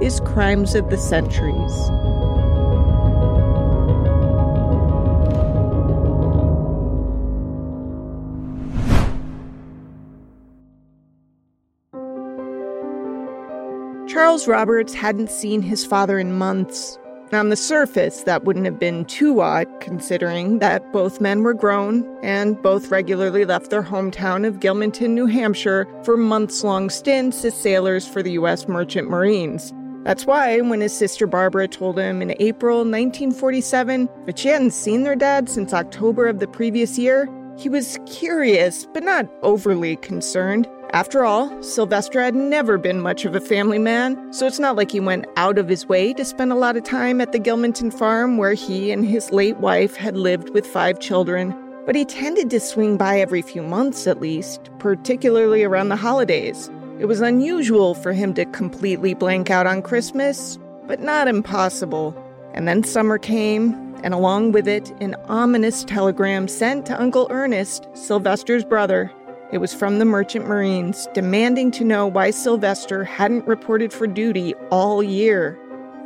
is Crimes of the Centuries. Charles Roberts hadn't seen his father in months. On the surface, that wouldn't have been too odd, considering that both men were grown and both regularly left their hometown of Gilmanton, New Hampshire, for months long stints as sailors for the U.S. Merchant Marines. That's why, when his sister Barbara told him in April 1947 that she hadn't seen their dad since October of the previous year, he was curious, but not overly concerned. After all, Sylvester had never been much of a family man, so it's not like he went out of his way to spend a lot of time at the Gilmanton farm where he and his late wife had lived with five children. But he tended to swing by every few months at least, particularly around the holidays. It was unusual for him to completely blank out on Christmas, but not impossible. And then summer came, and along with it, an ominous telegram sent to Uncle Ernest, Sylvester's brother. It was from the Merchant Marines, demanding to know why Sylvester hadn't reported for duty all year.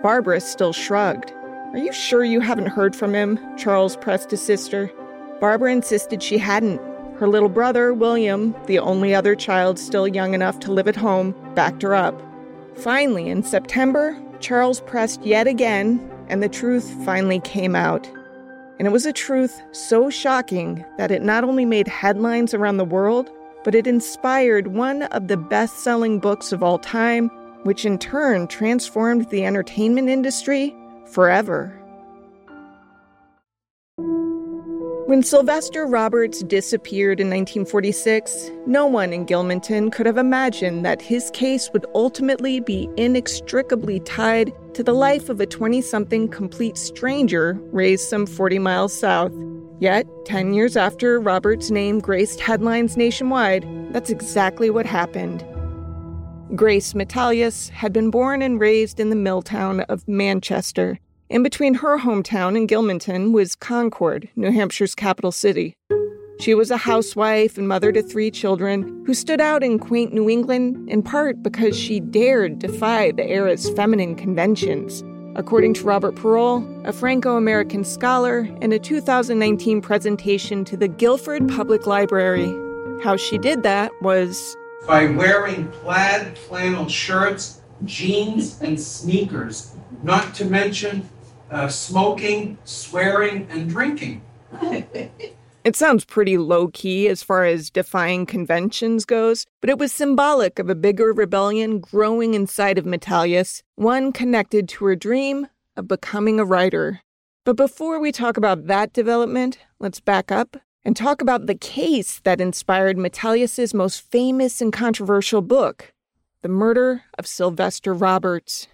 Barbara still shrugged. Are you sure you haven't heard from him? Charles pressed his sister. Barbara insisted she hadn't. Her little brother, William, the only other child still young enough to live at home, backed her up. Finally, in September, Charles pressed yet again, and the truth finally came out. And it was a truth so shocking that it not only made headlines around the world, but it inspired one of the best selling books of all time, which in turn transformed the entertainment industry forever. When Sylvester Roberts disappeared in 1946, no one in Gilmanton could have imagined that his case would ultimately be inextricably tied to the life of a 20 something complete stranger raised some 40 miles south. Yet, 10 years after Robert's name graced headlines nationwide, that's exactly what happened. Grace Metalious had been born and raised in the mill town of Manchester. In between her hometown and Gilmanton was Concord, New Hampshire's capital city. She was a housewife and mother to three children who stood out in quaint New England in part because she dared defy the era's feminine conventions according to Robert Perreault, a Franco American scholar, in a 2019 presentation to the Gilford Public Library. How she did that was by wearing plaid flannel shirts, jeans, and sneakers, not to mention uh, smoking, swearing, and drinking. It sounds pretty low key as far as defying conventions goes, but it was symbolic of a bigger rebellion growing inside of Metalious, one connected to her dream of becoming a writer. But before we talk about that development, let's back up and talk about the case that inspired Metalious's most famous and controversial book, The Murder of Sylvester Roberts.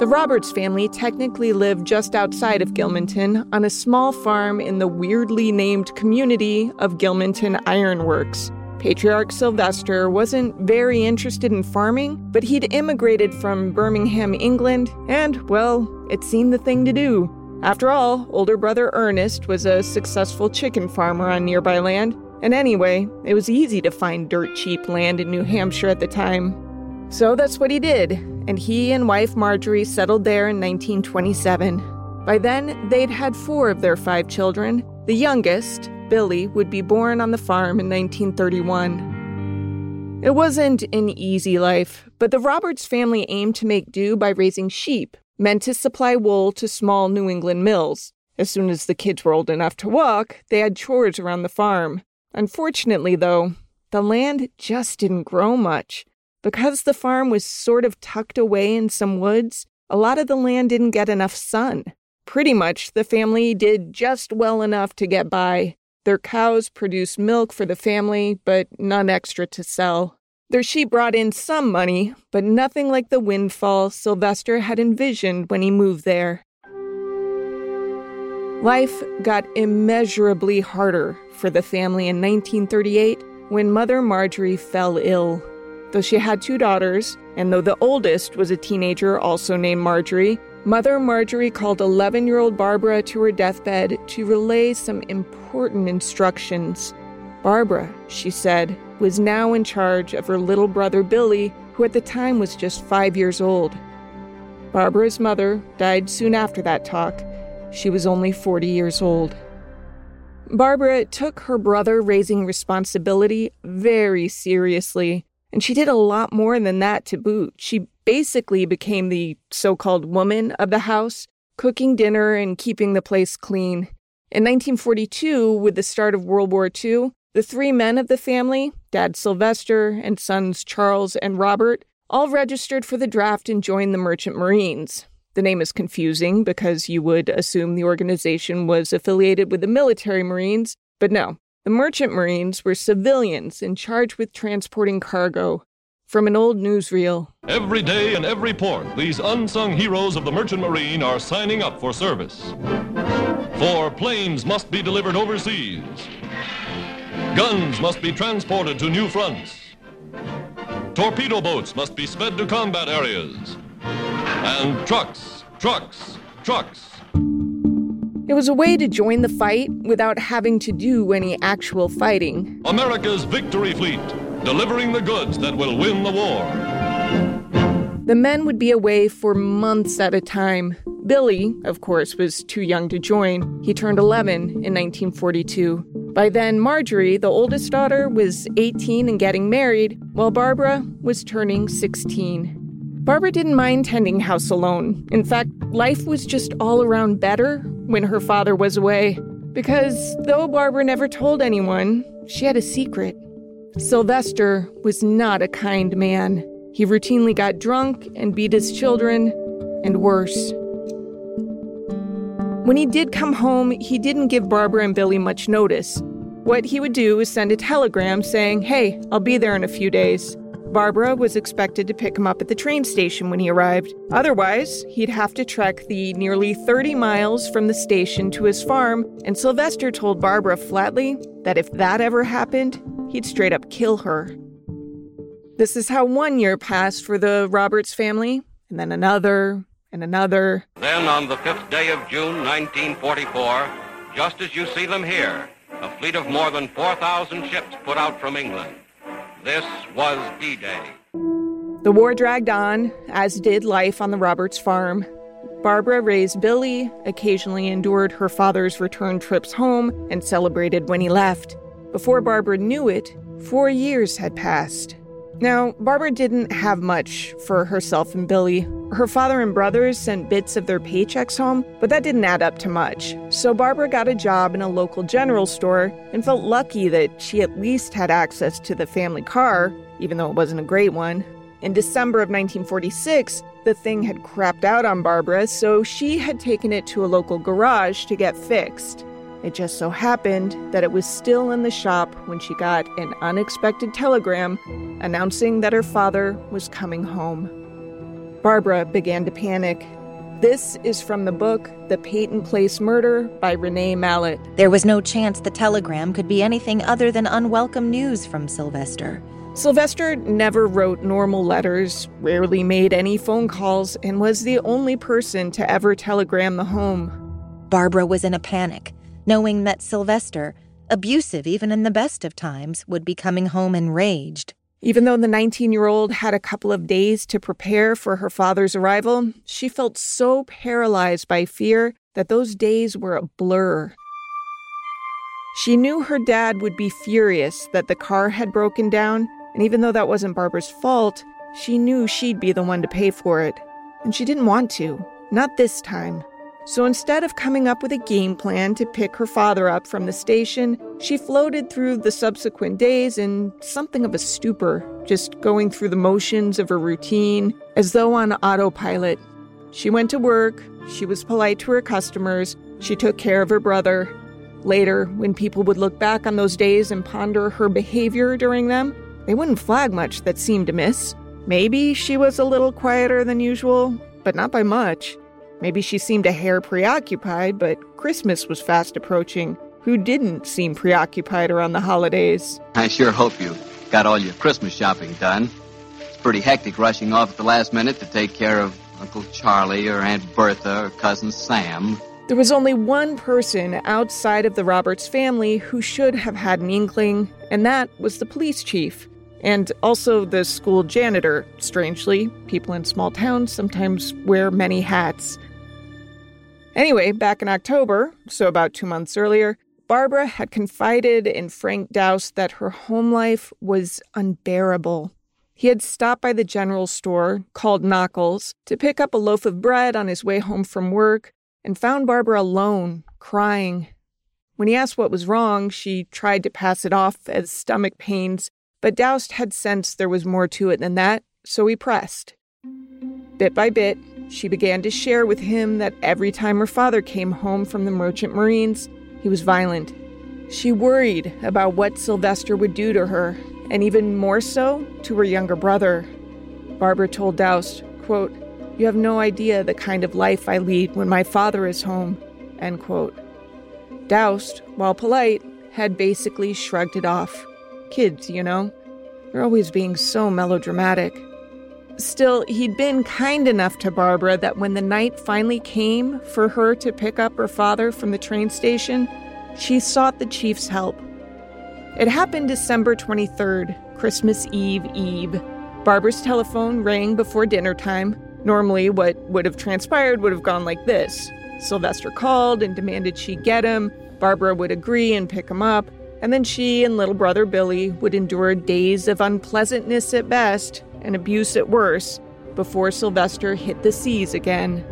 The Roberts family technically lived just outside of Gilmanton on a small farm in the weirdly named community of Gilmanton Ironworks. Patriarch Sylvester wasn't very interested in farming, but he'd immigrated from Birmingham, England, and, well, it seemed the thing to do. After all, older brother Ernest was a successful chicken farmer on nearby land, and anyway, it was easy to find dirt cheap land in New Hampshire at the time. So that's what he did, and he and wife Marjorie settled there in 1927. By then, they'd had four of their five children. The youngest, Billy, would be born on the farm in 1931. It wasn't an easy life, but the Roberts family aimed to make do by raising sheep, meant to supply wool to small New England mills. As soon as the kids were old enough to walk, they had chores around the farm. Unfortunately, though, the land just didn't grow much. Because the farm was sort of tucked away in some woods, a lot of the land didn't get enough sun. Pretty much, the family did just well enough to get by. Their cows produced milk for the family, but none extra to sell. Their sheep brought in some money, but nothing like the windfall Sylvester had envisioned when he moved there. Life got immeasurably harder for the family in 1938 when Mother Marjorie fell ill. Though she had two daughters, and though the oldest was a teenager also named Marjorie, Mother Marjorie called 11 year old Barbara to her deathbed to relay some important instructions. Barbara, she said, was now in charge of her little brother Billy, who at the time was just five years old. Barbara's mother died soon after that talk. She was only 40 years old. Barbara took her brother raising responsibility very seriously, and she did a lot more than that to boot. She basically became the so called woman of the house, cooking dinner and keeping the place clean. In 1942, with the start of World War II, the three men of the family, Dad Sylvester and sons Charles and Robert, all registered for the draft and joined the Merchant Marines. The name is confusing because you would assume the organization was affiliated with the military Marines, but no. The Merchant Marines were civilians in charge with transporting cargo. From an old newsreel Every day in every port, these unsung heroes of the Merchant Marine are signing up for service. For planes must be delivered overseas. Guns must be transported to new fronts. Torpedo boats must be sped to combat areas. And trucks, trucks, trucks. It was a way to join the fight without having to do any actual fighting. America's victory fleet, delivering the goods that will win the war. The men would be away for months at a time. Billy, of course, was too young to join. He turned 11 in 1942. By then, Marjorie, the oldest daughter, was 18 and getting married, while Barbara was turning 16. Barbara didn't mind tending house alone. In fact, life was just all around better when her father was away. Because though Barbara never told anyone, she had a secret. Sylvester was not a kind man. He routinely got drunk and beat his children, and worse. When he did come home, he didn't give Barbara and Billy much notice. What he would do is send a telegram saying, Hey, I'll be there in a few days. Barbara was expected to pick him up at the train station when he arrived. Otherwise, he'd have to trek the nearly 30 miles from the station to his farm, and Sylvester told Barbara flatly that if that ever happened, he'd straight up kill her. This is how one year passed for the Roberts family, and then another, and another. Then, on the fifth day of June 1944, just as you see them here, a fleet of more than 4,000 ships put out from England. This was D Day. The war dragged on, as did life on the Roberts farm. Barbara raised Billy, occasionally endured her father's return trips home, and celebrated when he left. Before Barbara knew it, four years had passed. Now, Barbara didn't have much for herself and Billy. Her father and brothers sent bits of their paychecks home, but that didn't add up to much. So Barbara got a job in a local general store and felt lucky that she at least had access to the family car, even though it wasn't a great one. In December of 1946, the thing had crapped out on Barbara, so she had taken it to a local garage to get fixed. It just so happened that it was still in the shop when she got an unexpected telegram announcing that her father was coming home. Barbara began to panic. This is from the book The Peyton Place Murder by Renee Mallett. There was no chance the telegram could be anything other than unwelcome news from Sylvester. Sylvester never wrote normal letters, rarely made any phone calls, and was the only person to ever telegram the home. Barbara was in a panic, knowing that Sylvester, abusive even in the best of times, would be coming home enraged. Even though the 19 year old had a couple of days to prepare for her father's arrival, she felt so paralyzed by fear that those days were a blur. She knew her dad would be furious that the car had broken down, and even though that wasn't Barbara's fault, she knew she'd be the one to pay for it. And she didn't want to, not this time. So instead of coming up with a game plan to pick her father up from the station, she floated through the subsequent days in something of a stupor, just going through the motions of her routine as though on autopilot. She went to work, she was polite to her customers, she took care of her brother. Later, when people would look back on those days and ponder her behavior during them, they wouldn't flag much that seemed amiss. Maybe she was a little quieter than usual, but not by much. Maybe she seemed a hair preoccupied, but Christmas was fast approaching. Who didn't seem preoccupied around the holidays? I sure hope you got all your Christmas shopping done. It's pretty hectic rushing off at the last minute to take care of Uncle Charlie or Aunt Bertha or Cousin Sam. There was only one person outside of the Roberts family who should have had an inkling, and that was the police chief. And also the school janitor. Strangely, people in small towns sometimes wear many hats. Anyway, back in October, so about two months earlier, Barbara had confided in Frank Doust that her home life was unbearable. He had stopped by the general store, called Knuckles, to pick up a loaf of bread on his way home from work and found Barbara alone, crying. When he asked what was wrong, she tried to pass it off as stomach pains, but Doust had sensed there was more to it than that, so he pressed. Bit by bit, she began to share with him that every time her father came home from the merchant marines, he was violent. She worried about what Sylvester would do to her, and even more so to her younger brother. Barbara told Doust, quote, You have no idea the kind of life I lead when my father is home, end quote. Doust, while polite, had basically shrugged it off. Kids, you know. They're always being so melodramatic. Still, he'd been kind enough to Barbara that when the night finally came for her to pick up her father from the train station, she sought the chief's help. It happened December 23rd, Christmas Eve Eve. Barbara's telephone rang before dinner time. Normally, what would have transpired would have gone like this Sylvester called and demanded she get him. Barbara would agree and pick him up and then she and little brother Billy would endure days of unpleasantness at best and abuse at worst before Sylvester hit the seas again.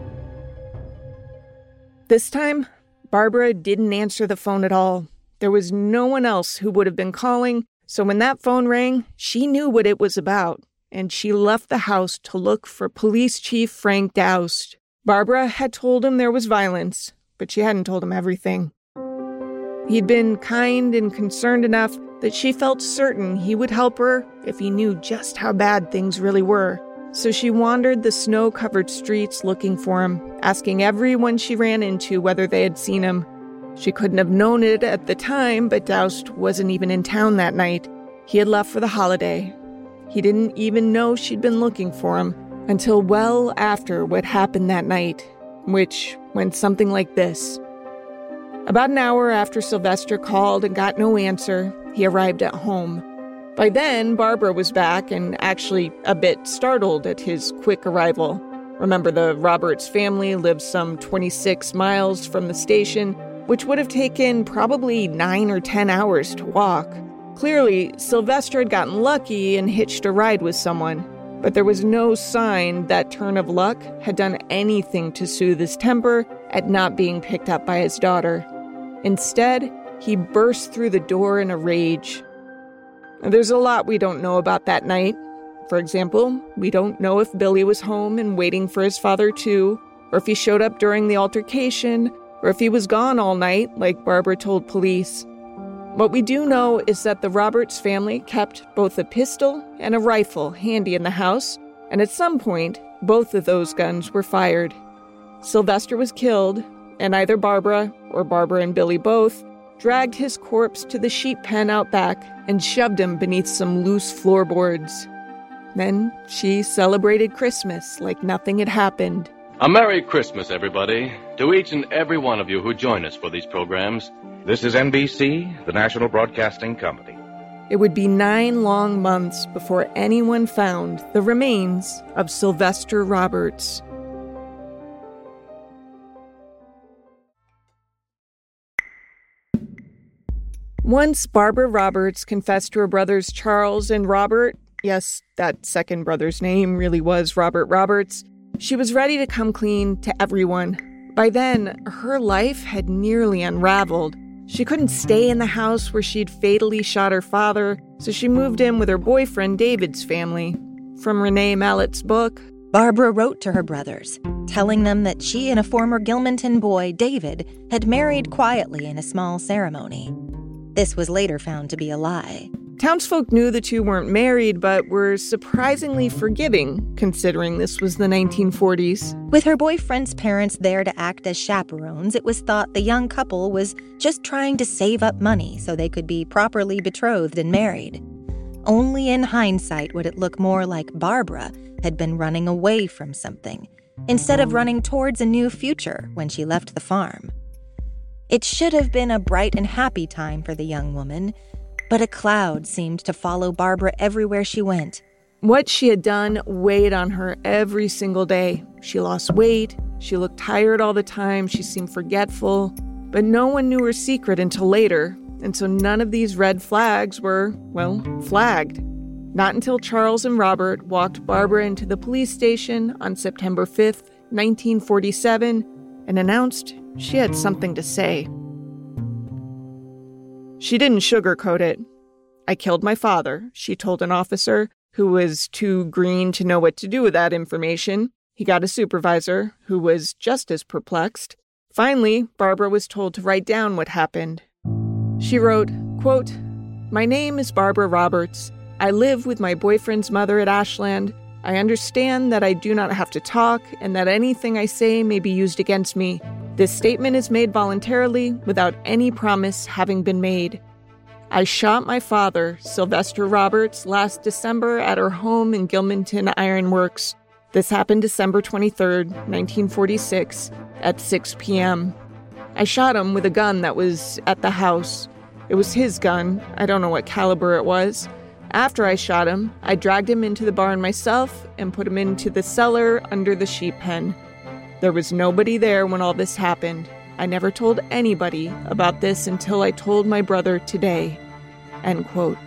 This time, Barbara didn't answer the phone at all. There was no one else who would have been calling, so when that phone rang, she knew what it was about, and she left the house to look for Police Chief Frank Doust. Barbara had told him there was violence, but she hadn't told him everything. He'd been kind and concerned enough that she felt certain he would help her if he knew just how bad things really were. So she wandered the snow covered streets looking for him, asking everyone she ran into whether they had seen him. She couldn't have known it at the time, but Doust wasn't even in town that night. He had left for the holiday. He didn't even know she'd been looking for him until well after what happened that night, which went something like this. About an hour after Sylvester called and got no answer, he arrived at home. By then, Barbara was back and actually a bit startled at his quick arrival. Remember, the Roberts family lived some 26 miles from the station, which would have taken probably nine or 10 hours to walk. Clearly, Sylvester had gotten lucky and hitched a ride with someone, but there was no sign that turn of luck had done anything to soothe his temper at not being picked up by his daughter. Instead, he burst through the door in a rage. There's a lot we don't know about that night. For example, we don't know if Billy was home and waiting for his father too, or if he showed up during the altercation, or if he was gone all night, like Barbara told police. What we do know is that the Roberts family kept both a pistol and a rifle handy in the house, and at some point, both of those guns were fired. Sylvester was killed, and either Barbara, or Barbara and Billy both, dragged his corpse to the sheep pen out back and shoved him beneath some loose floorboards. Then she celebrated Christmas like nothing had happened. A Merry Christmas, everybody, to each and every one of you who join us for these programs. This is NBC, the National Broadcasting Company. It would be nine long months before anyone found the remains of Sylvester Roberts. Once Barbara Roberts confessed to her brothers Charles and Robert, yes, that second brother's name really was Robert Roberts, she was ready to come clean to everyone. By then, her life had nearly unraveled. She couldn't stay in the house where she'd fatally shot her father, so she moved in with her boyfriend David's family. From Renee Mallett's book, Barbara wrote to her brothers, telling them that she and a former Gilmanton boy, David, had married quietly in a small ceremony. This was later found to be a lie. Townsfolk knew the two weren't married, but were surprisingly forgiving, considering this was the 1940s. With her boyfriend's parents there to act as chaperones, it was thought the young couple was just trying to save up money so they could be properly betrothed and married. Only in hindsight would it look more like Barbara had been running away from something, instead of running towards a new future when she left the farm. It should have been a bright and happy time for the young woman but a cloud seemed to follow Barbara everywhere she went. What she had done weighed on her every single day. She lost weight, she looked tired all the time, she seemed forgetful, but no one knew her secret until later, and so none of these red flags were, well, flagged. Not until Charles and Robert walked Barbara into the police station on September 5th, 1947, and announced she had something to say. She didn't sugarcoat it. I killed my father, she told an officer who was too green to know what to do with that information. He got a supervisor who was just as perplexed. Finally, Barbara was told to write down what happened. She wrote, quote, My name is Barbara Roberts. I live with my boyfriend's mother at Ashland. I understand that I do not have to talk and that anything I say may be used against me. This statement is made voluntarily without any promise having been made. I shot my father, Sylvester Roberts, last December at her home in Gilmanton Iron Works. This happened December 23, 1946, at 6 p.m. I shot him with a gun that was at the house. It was his gun. I don't know what caliber it was. After I shot him, I dragged him into the barn myself and put him into the cellar under the sheep pen. There was nobody there when all this happened. I never told anybody about this until I told my brother today. End quote.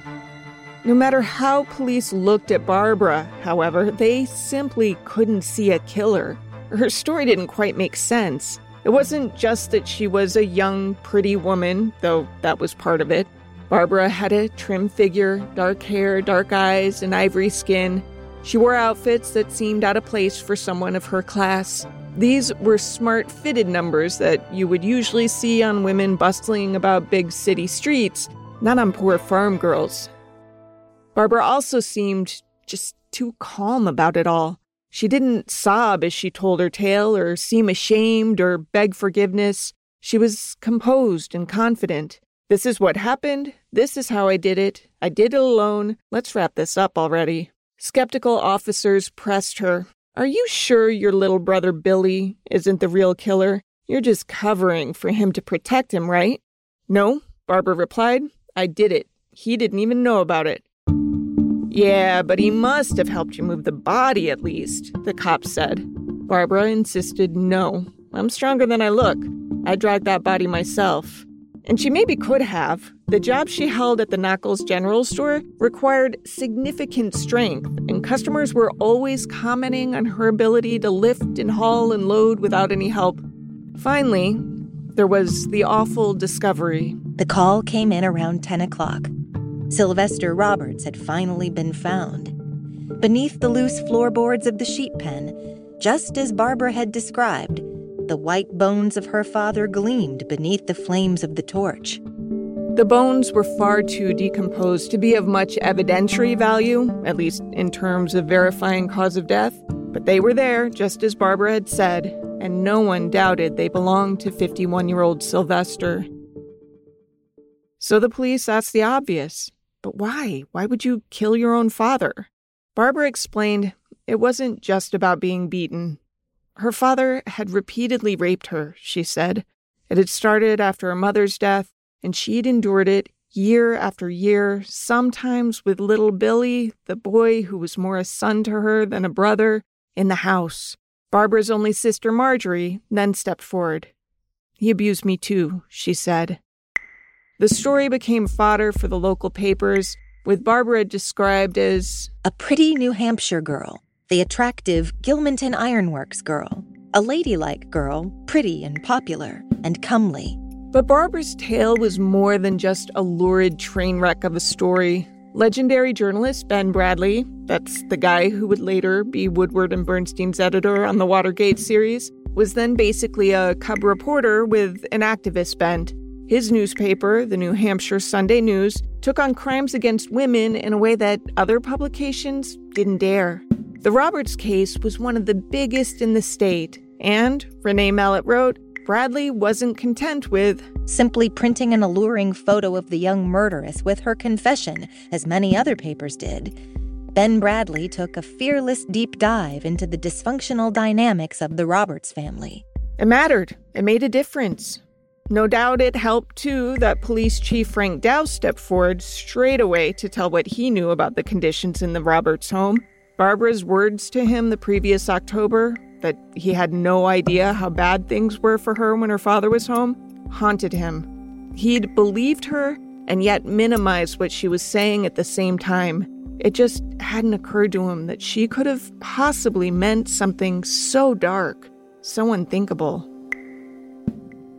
No matter how police looked at Barbara, however, they simply couldn't see a killer. Her story didn't quite make sense. It wasn't just that she was a young, pretty woman, though that was part of it. Barbara had a trim figure, dark hair, dark eyes, and ivory skin. She wore outfits that seemed out of place for someone of her class. These were smart fitted numbers that you would usually see on women bustling about big city streets, not on poor farm girls. Barbara also seemed just too calm about it all. She didn't sob as she told her tale or seem ashamed or beg forgiveness. She was composed and confident. This is what happened. This is how I did it. I did it alone. Let's wrap this up already. Skeptical officers pressed her, are you sure your little brother Billy isn't the real killer? You're just covering for him to protect him, right? No, Barbara replied. I did it. He didn't even know about it. Yeah, but he must have helped you move the body at least, the cop said. Barbara insisted no. I'm stronger than I look. I dragged that body myself. And she maybe could have. The job she held at the Knuckles General Store required significant strength, and customers were always commenting on her ability to lift and haul and load without any help. Finally, there was the awful discovery. The call came in around 10 o'clock. Sylvester Roberts had finally been found. Beneath the loose floorboards of the sheep pen, just as Barbara had described, the white bones of her father gleamed beneath the flames of the torch. The bones were far too decomposed to be of much evidentiary value, at least in terms of verifying cause of death, but they were there, just as Barbara had said, and no one doubted they belonged to 51 year old Sylvester. So the police asked the obvious but why? Why would you kill your own father? Barbara explained it wasn't just about being beaten. Her father had repeatedly raped her, she said. It had started after her mother's death, and she'd endured it year after year, sometimes with little Billy, the boy who was more a son to her than a brother, in the house. Barbara's only sister, Marjorie, then stepped forward. He abused me too, she said. The story became fodder for the local papers, with Barbara described as a pretty New Hampshire girl the attractive Gilmanton Ironworks girl, a ladylike girl, pretty and popular and comely. But Barbara's tale was more than just a lurid train wreck of a story. Legendary journalist Ben Bradlee, that's the guy who would later be Woodward and Bernstein's editor on the Watergate series, was then basically a cub reporter with an activist bent. His newspaper, the New Hampshire Sunday News, took on crimes against women in a way that other publications didn't dare. The Roberts case was one of the biggest in the state, and, Renee Mallett wrote, Bradlee wasn't content with simply printing an alluring photo of the young murderess with her confession, as many other papers did. Ben Bradlee took a fearless deep dive into the dysfunctional dynamics of the Roberts family. It mattered. It made a difference. No doubt it helped, too, that Police Chief Frank Dow stepped forward straight away to tell what he knew about the conditions in the Roberts home. Barbara's words to him the previous October, that he had no idea how bad things were for her when her father was home, haunted him. He'd believed her and yet minimized what she was saying at the same time. It just hadn't occurred to him that she could have possibly meant something so dark, so unthinkable.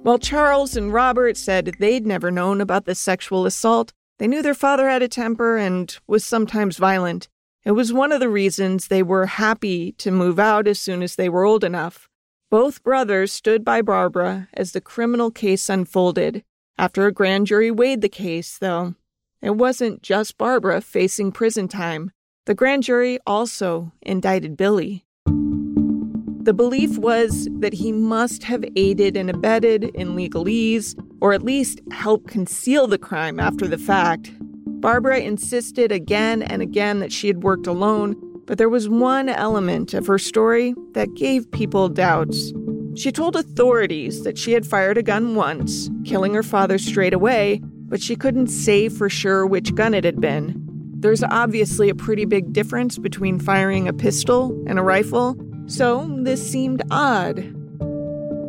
While Charles and Robert said they'd never known about the sexual assault, they knew their father had a temper and was sometimes violent. It was one of the reasons they were happy to move out as soon as they were old enough. Both brothers stood by Barbara as the criminal case unfolded. After a grand jury weighed the case, though, it wasn't just Barbara facing prison time. The grand jury also indicted Billy. The belief was that he must have aided and abetted in legalese, or at least helped conceal the crime after the fact. Barbara insisted again and again that she had worked alone, but there was one element of her story that gave people doubts. She told authorities that she had fired a gun once, killing her father straight away, but she couldn't say for sure which gun it had been. There's obviously a pretty big difference between firing a pistol and a rifle, so this seemed odd.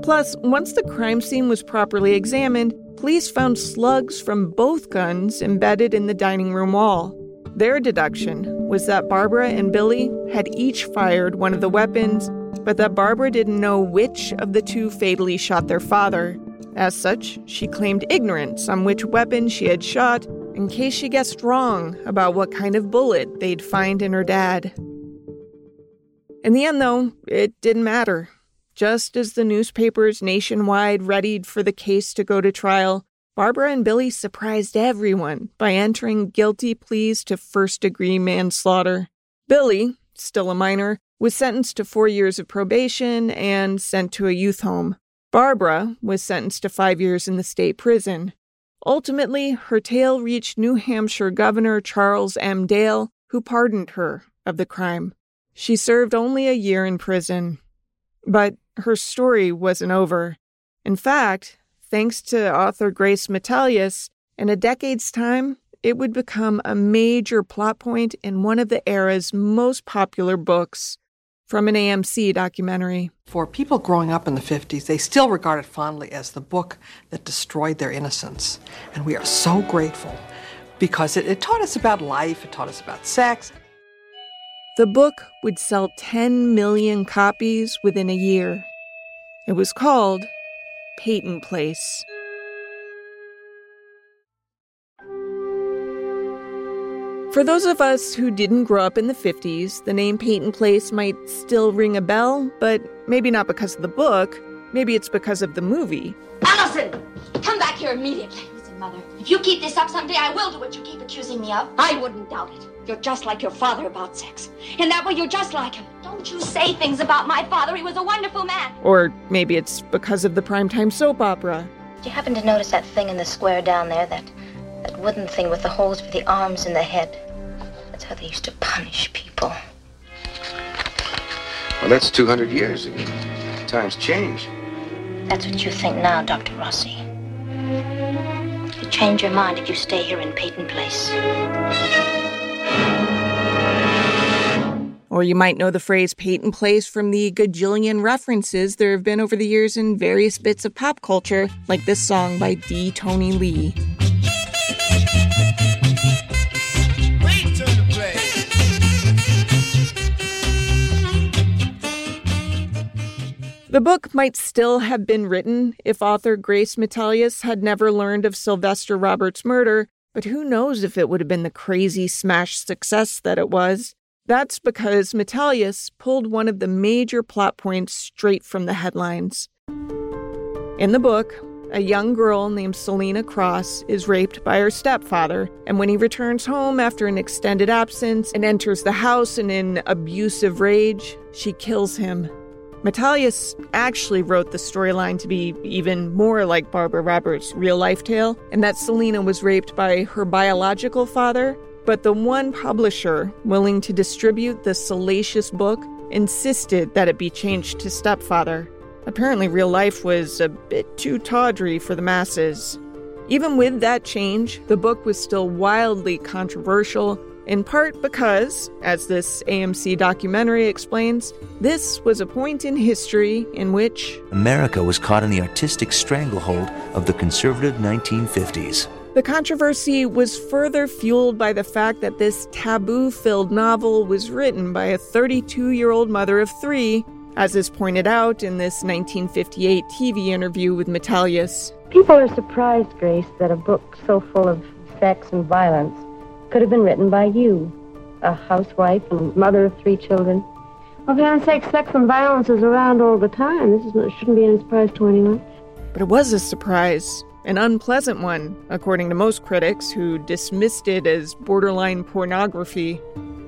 Plus, once the crime scene was properly examined, police found slugs from both guns embedded in the dining room wall. Their deduction was that Barbara and Billy had each fired one of the weapons, but that Barbara didn't know which of the two fatally shot their father. As such, she claimed ignorance on which weapon she had shot in case she guessed wrong about what kind of bullet they'd find in her dad. In the end, though, it didn't matter. Just as the newspapers nationwide readied for the case to go to trial, Barbara and Billy surprised everyone by entering guilty pleas to first degree manslaughter. Billy, still a minor, was sentenced to four years of probation and sent to a youth home. Barbara was sentenced to five years in the state prison. Ultimately, her tale reached New Hampshire Governor Charles M. Dale, who pardoned her of the crime. She served only a year in prison. But her story wasn't over. In fact, thanks to author Grace Metalious, in a decade's time, it would become a major plot point in one of the era's most popular books from an AMC documentary. For people growing up in the 50s, they still regard it fondly as the book that destroyed their innocence. And we are so grateful because it, it taught us about life, it taught us about sex, the book would sell 10 million copies within a year. It was called Peyton Place. For those of us who didn't grow up in the 50s, the name Peyton Place might still ring a bell, but maybe not because of the book. Maybe it's because of the movie. Allison! Come back here immediately. Listen, Mother, if you keep this up someday, I will do what you keep accusing me of. I wouldn't doubt it. You're just like your father about sex. In that way, you're just like him. Don't you say things about my father. He was a wonderful man. Or maybe it's because of the primetime soap opera. Do you happen to notice that thing in the square down there? That, that wooden thing with the holes for the arms and the head? That's how they used to punish people. Well, that's 200 years ago. Times change. That's what you think now, Dr. Rossi. Change your mind if you stay here in Peyton Place. Or you might know the phrase Peyton Place from the gajillion references there have been over the years in various bits of pop culture, like this song by D. Tony Lee. The book might still have been written if author Grace Metalious had never learned of Sylvester Roberts' murder, but who knows if it would have been the crazy smash success that it was. That's because Metalious pulled one of the major plot points straight from the headlines. In the book, a young girl named Selena Cross is raped by her stepfather, and when he returns home after an extended absence and enters the house in an abusive rage, she kills him. Metalious actually wrote the storyline to be even more like Barbara Roberts' real life tale, and that Selena was raped by her biological father. But the one publisher willing to distribute the salacious book insisted that it be changed to stepfather. Apparently, real life was a bit too tawdry for the masses. Even with that change, the book was still wildly controversial in part because, as this AMC documentary explains, this was a point in history in which America was caught in the artistic stranglehold of the conservative 1950s. The controversy was further fueled by the fact that this taboo filled novel was written by a 32 year old mother of three, as is pointed out in this 1958 TV interview with Metalious. People are surprised, Grace, that a book so full of sex and violence could have been written by you, a housewife and mother of three children. Well, for heaven's sake, sex and violence is around all the time. This is, shouldn't be any surprise to anyone. But it was a surprise, an unpleasant one, according to most critics who dismissed it as borderline pornography.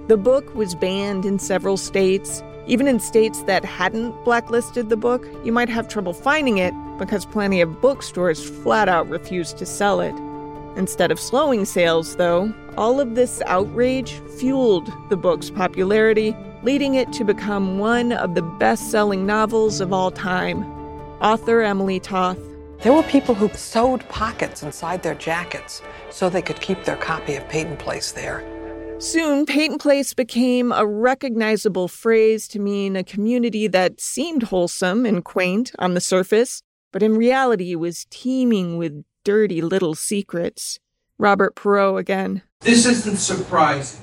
The book was banned in several states. Even in states that hadn't blacklisted the book, you might have trouble finding it because plenty of bookstores flat out refused to sell it. Instead of slowing sales, though, all of this outrage fueled the book's popularity, leading it to become one of the best selling novels of all time. Author Emily Toth. There were people who sewed pockets inside their jackets so they could keep their copy of Peyton Place there. Soon, Peyton Place became a recognizable phrase to mean a community that seemed wholesome and quaint on the surface, but in reality was teeming with dirty little secrets. Robert Perreault again. This isn't surprising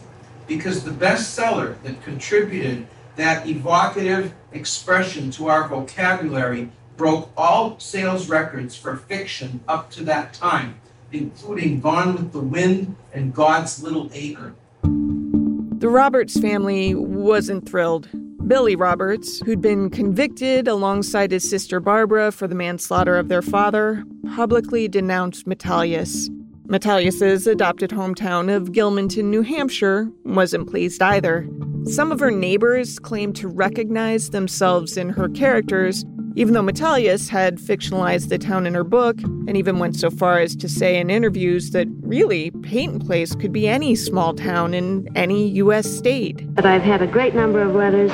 because the bestseller that contributed that evocative expression to our vocabulary broke all sales records for fiction up to that time, including Gone with the Wind and God's Little Acre. The Roberts family wasn't thrilled. Billy Roberts, who'd been convicted alongside his sister Barbara for the manslaughter of their father, publicly denounced Metalious. Metalious's adopted hometown of Gilmanton, New Hampshire, wasn't pleased either. Some of her neighbors claimed to recognize themselves in her characters, even though Metalious had fictionalized the town in her book, and even went so far as to say in interviews that really, Peyton Place could be any small town in any U.S. state. But I've had a great number of letters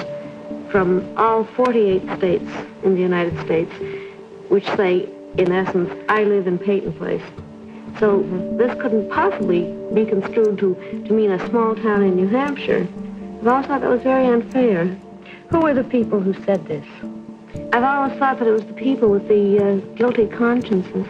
from all 48 states in the United States, which say, in essence, I live in Peyton Place. So this couldn't possibly be construed to, to mean a small town in New Hampshire. I've always thought that was very unfair. Who were the people who said this? I've always thought that it was the people with the uh, guilty consciences.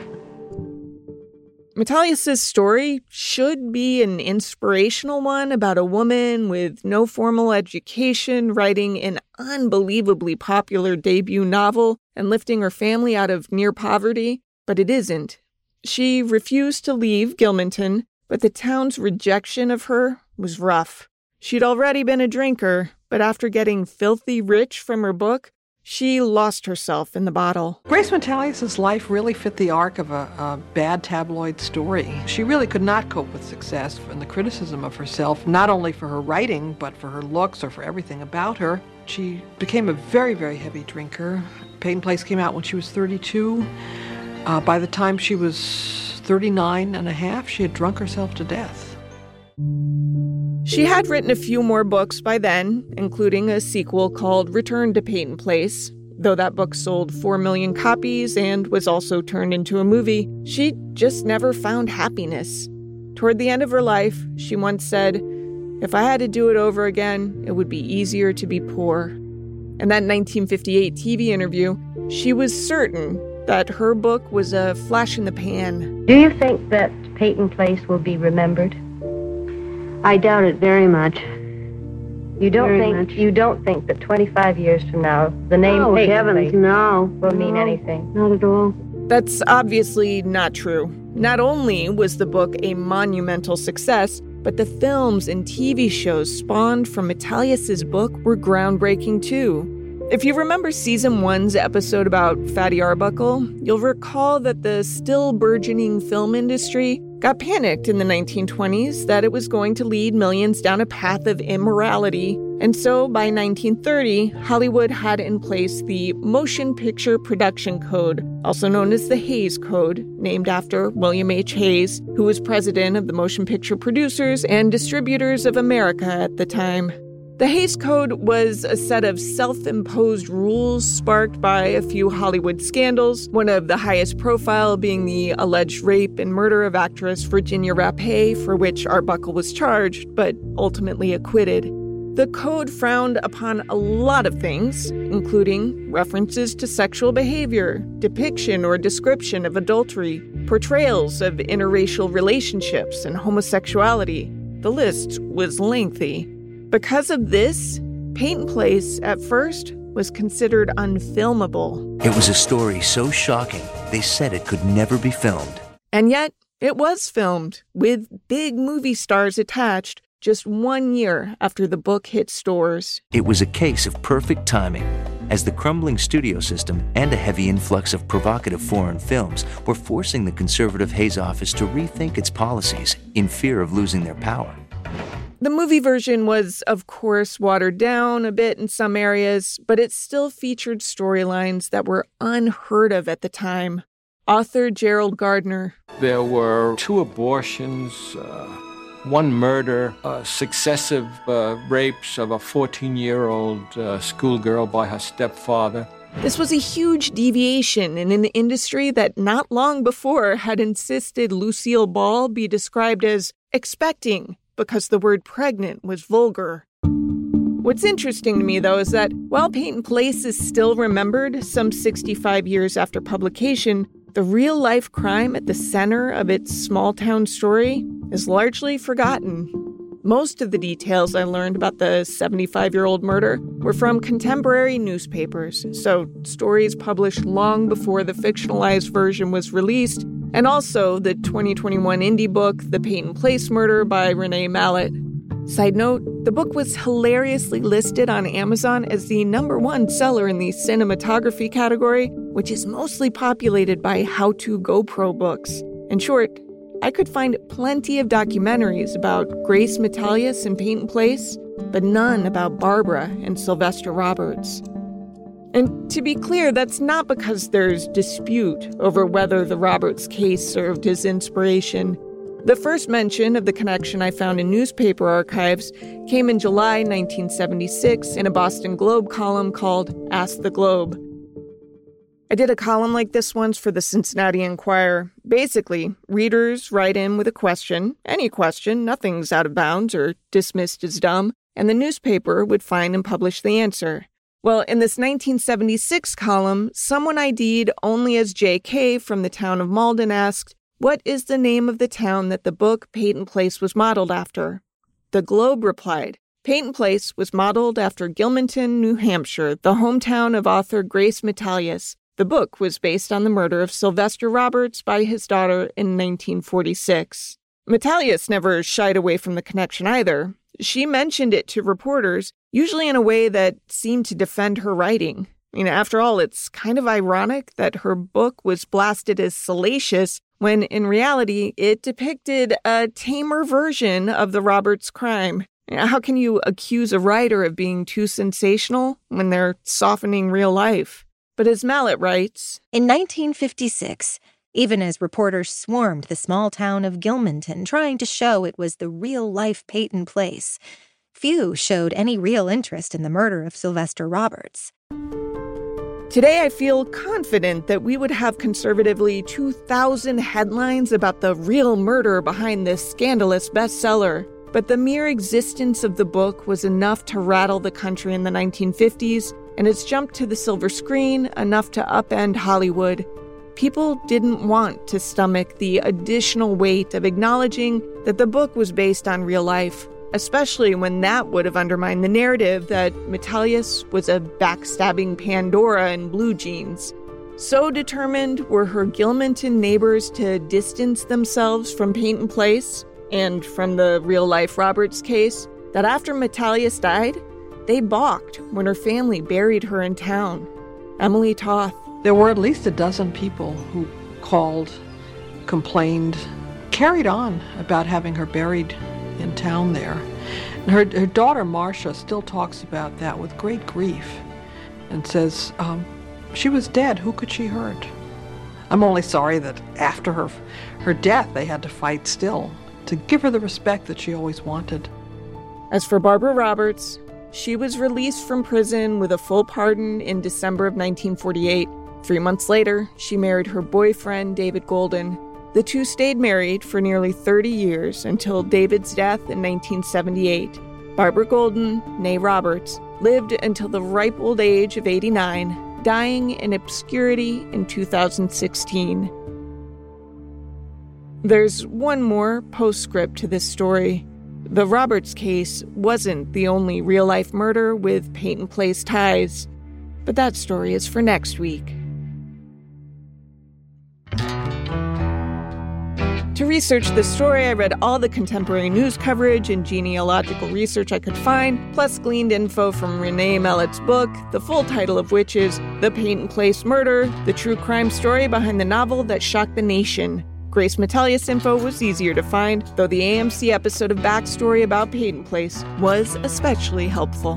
Metalious's story should be an inspirational one about a woman with no formal education writing an unbelievably popular debut novel and lifting her family out of near poverty, but it isn't. She refused to leave Gilmanton, but the town's rejection of her was rough. She'd already been a drinker, but after getting filthy rich from her book, she lost herself in the bottle. Grace Metalious' life really fit the arc of a, a, bad tabloid story. She really could not cope with success and the criticism of herself, not only for her writing, but for her looks or for everything about her. She became a very, very heavy drinker. Peyton Place came out when she was 32. Uh, by the time she was 39 and a half, she had drunk herself to death. She had written a few more books by then, including a sequel called Return to Peyton Place. Though that book sold 4 million copies and was also turned into a movie, she just never found happiness. Toward the end of her life, she once said, If I had to do it over again, it would be easier to be poor. In that 1958 TV interview, she was certain that her book was a flash in the pan. Do you think that Peyton Place will be remembered? I doubt it very much. You don't very think much. you don't think that 25 years from now the name oh, Peyton heavens, no, will no, mean anything? Not at all. That's obviously not true. Not only was the book a monumental success, but the films and TV shows spawned from Metalious's book were groundbreaking too. If you remember season one's episode about Fatty Arbuckle, you'll recall that the still burgeoning film industry got panicked in the 1920s that it was going to lead millions down a path of immorality. And so by 1930, Hollywood had in place the Motion Picture Production Code, also known as the Hays Code, named after William H. Hays, who was president of the Motion Picture Producers and Distributors of America at the time. The Hays Code was a set of self imposed rules sparked by a few Hollywood scandals, one of the highest profile being the alleged rape and murder of actress Virginia Rappe, for which Arbuckle was charged, but ultimately acquitted. The code frowned upon a lot of things, including references to sexual behavior, depiction or description of adultery, portrayals of interracial relationships and homosexuality. The list was lengthy. Because of this, Peyton Place at first was considered unfilmable. It was a story so shocking, they said it could never be filmed. And yet, it was filmed with big movie stars attached just one year after the book hit stores. It was a case of perfect timing, as the crumbling studio system and a heavy influx of provocative foreign films were forcing the conservative Hays office to rethink its policies in fear of losing their power. The movie version was, of course, watered down a bit in some areas, but it still featured storylines that were unheard of at the time. Author Gerald Gardner. There were two abortions, uh, one murder, uh, successive uh, rapes of a 14 year old uh, schoolgirl by her stepfather. This was a huge deviation in an industry that not long before had insisted Lucille Ball be described as expecting because the word pregnant was vulgar. What's interesting to me, though, is that while Peyton Place is still remembered some 65 years after publication, the real life crime at the center of its small town story is largely forgotten. Most of the details I learned about the 75 year old murder were from contemporary newspapers, so stories published long before the fictionalized version was released and also the 2021 indie book, The Peyton Place Murder by Renee Mallett. Side note, the book was hilariously listed on Amazon as the number one seller in the cinematography category, which is mostly populated by how to GoPro books. In short, I could find plenty of documentaries about Grace Metalious and Peyton Place, but none about Barbara and Sylvester Roberts. And to be clear, that's not because there's dispute over whether the Roberts case served as inspiration. The first mention of the connection I found in newspaper archives came in July 1976 in a Boston Globe column called Ask the Globe. I did a column like this once for the Cincinnati Enquirer. Basically, readers write in with a question, any question, nothing's out of bounds or dismissed as dumb, and the newspaper would find and publish the answer. Well, in this 1976 column, someone ID'd only as JK from the town of Malden asked, What is the name of the town that the book Peyton Place was modeled after? The Globe replied, Peyton Place was modeled after Gilmanton, New Hampshire, the hometown of author Grace Metalious. The book was based on the murder of Sylvester Roberts by his daughter in 1946. Metalious never shied away from the connection either. She mentioned it to reporters, usually in a way that seemed to defend her writing. I mean, after all, it's kind of ironic that her book was blasted as salacious when in reality it depicted a tamer version of the Roberts crime. How can you accuse a writer of being too sensational when they're softening real life? But as Mallett writes, In 1956, even as reporters swarmed the small town of Gilmanton trying to show it was the real life Peyton Place, few showed any real interest in the murder of Sylvester Roberts. Today, I feel confident that we would have conservatively 2,000 headlines about the real murder behind this scandalous bestseller. But the mere existence of the book was enough to rattle the country in the 1950s, and its jump to the silver screen enough to upend Hollywood. People didn't want to stomach the additional weight of acknowledging that the book was based on real life especially when that would have undermined the narrative that Metalious was a backstabbing Pandora in blue jeans. So determined were her Gilmanton neighbors to distance themselves from Peyton Place and from the real life Roberts case that after Metalious died, they balked when her family buried her in town. Emily Toth. There were at least a dozen people who called, complained, carried on about having her buried in town there. And her, her daughter Marcia still talks about that with great grief and says, um, she was dead. Who could she hurt? I'm only sorry that after her, her death, they had to fight still to give her the respect that she always wanted. As for Barbara Roberts, she was released from prison with a full pardon in December of 1948. Three months later, she married her boyfriend, David Golden. The two stayed married for nearly 30 years until David's death in 1978. Barbara Golden, née Roberts, lived until the ripe old age of 89, dying in obscurity in 2016. There's one more postscript to this story. The Roberts case wasn't the only real life murder with Peyton Place ties, but that story is for next week. To research this story, I read all the contemporary news coverage and genealogical research I could find, plus gleaned info from Renee Mallett's book, the full title of which is The Peyton Place Murder The True Crime Story Behind the Novel That Shocked the Nation. Grace Metalious info was easier to find, though the AMC episode of Backstory about Peyton Place was especially helpful.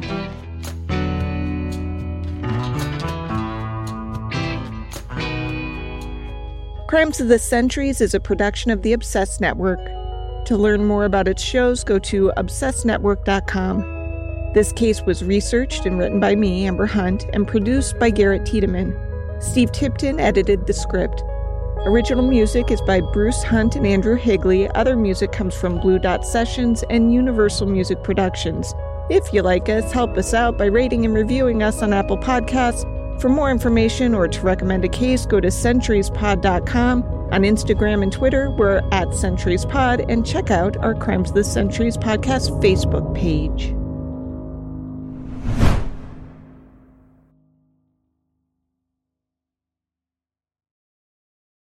Crimes of the Centuries is a production of the Obsessed Network. To learn more about its shows, go to obsessednetwork.com. This case was researched and written by me, Amber Hunt, and produced by Garrett Tiedemann. Steve Tipton edited the script. Original music is by Bruce Hunt and Andrew Higley. Other music comes from Blue Dot Sessions and Universal Music Productions. If you like us, help us out by rating and reviewing us on Apple Podcasts for more information or to recommend a case, go to centuriespod.com. On Instagram and Twitter, we're at centuriespod, and check out our Crimes of the Centuries podcast Facebook page.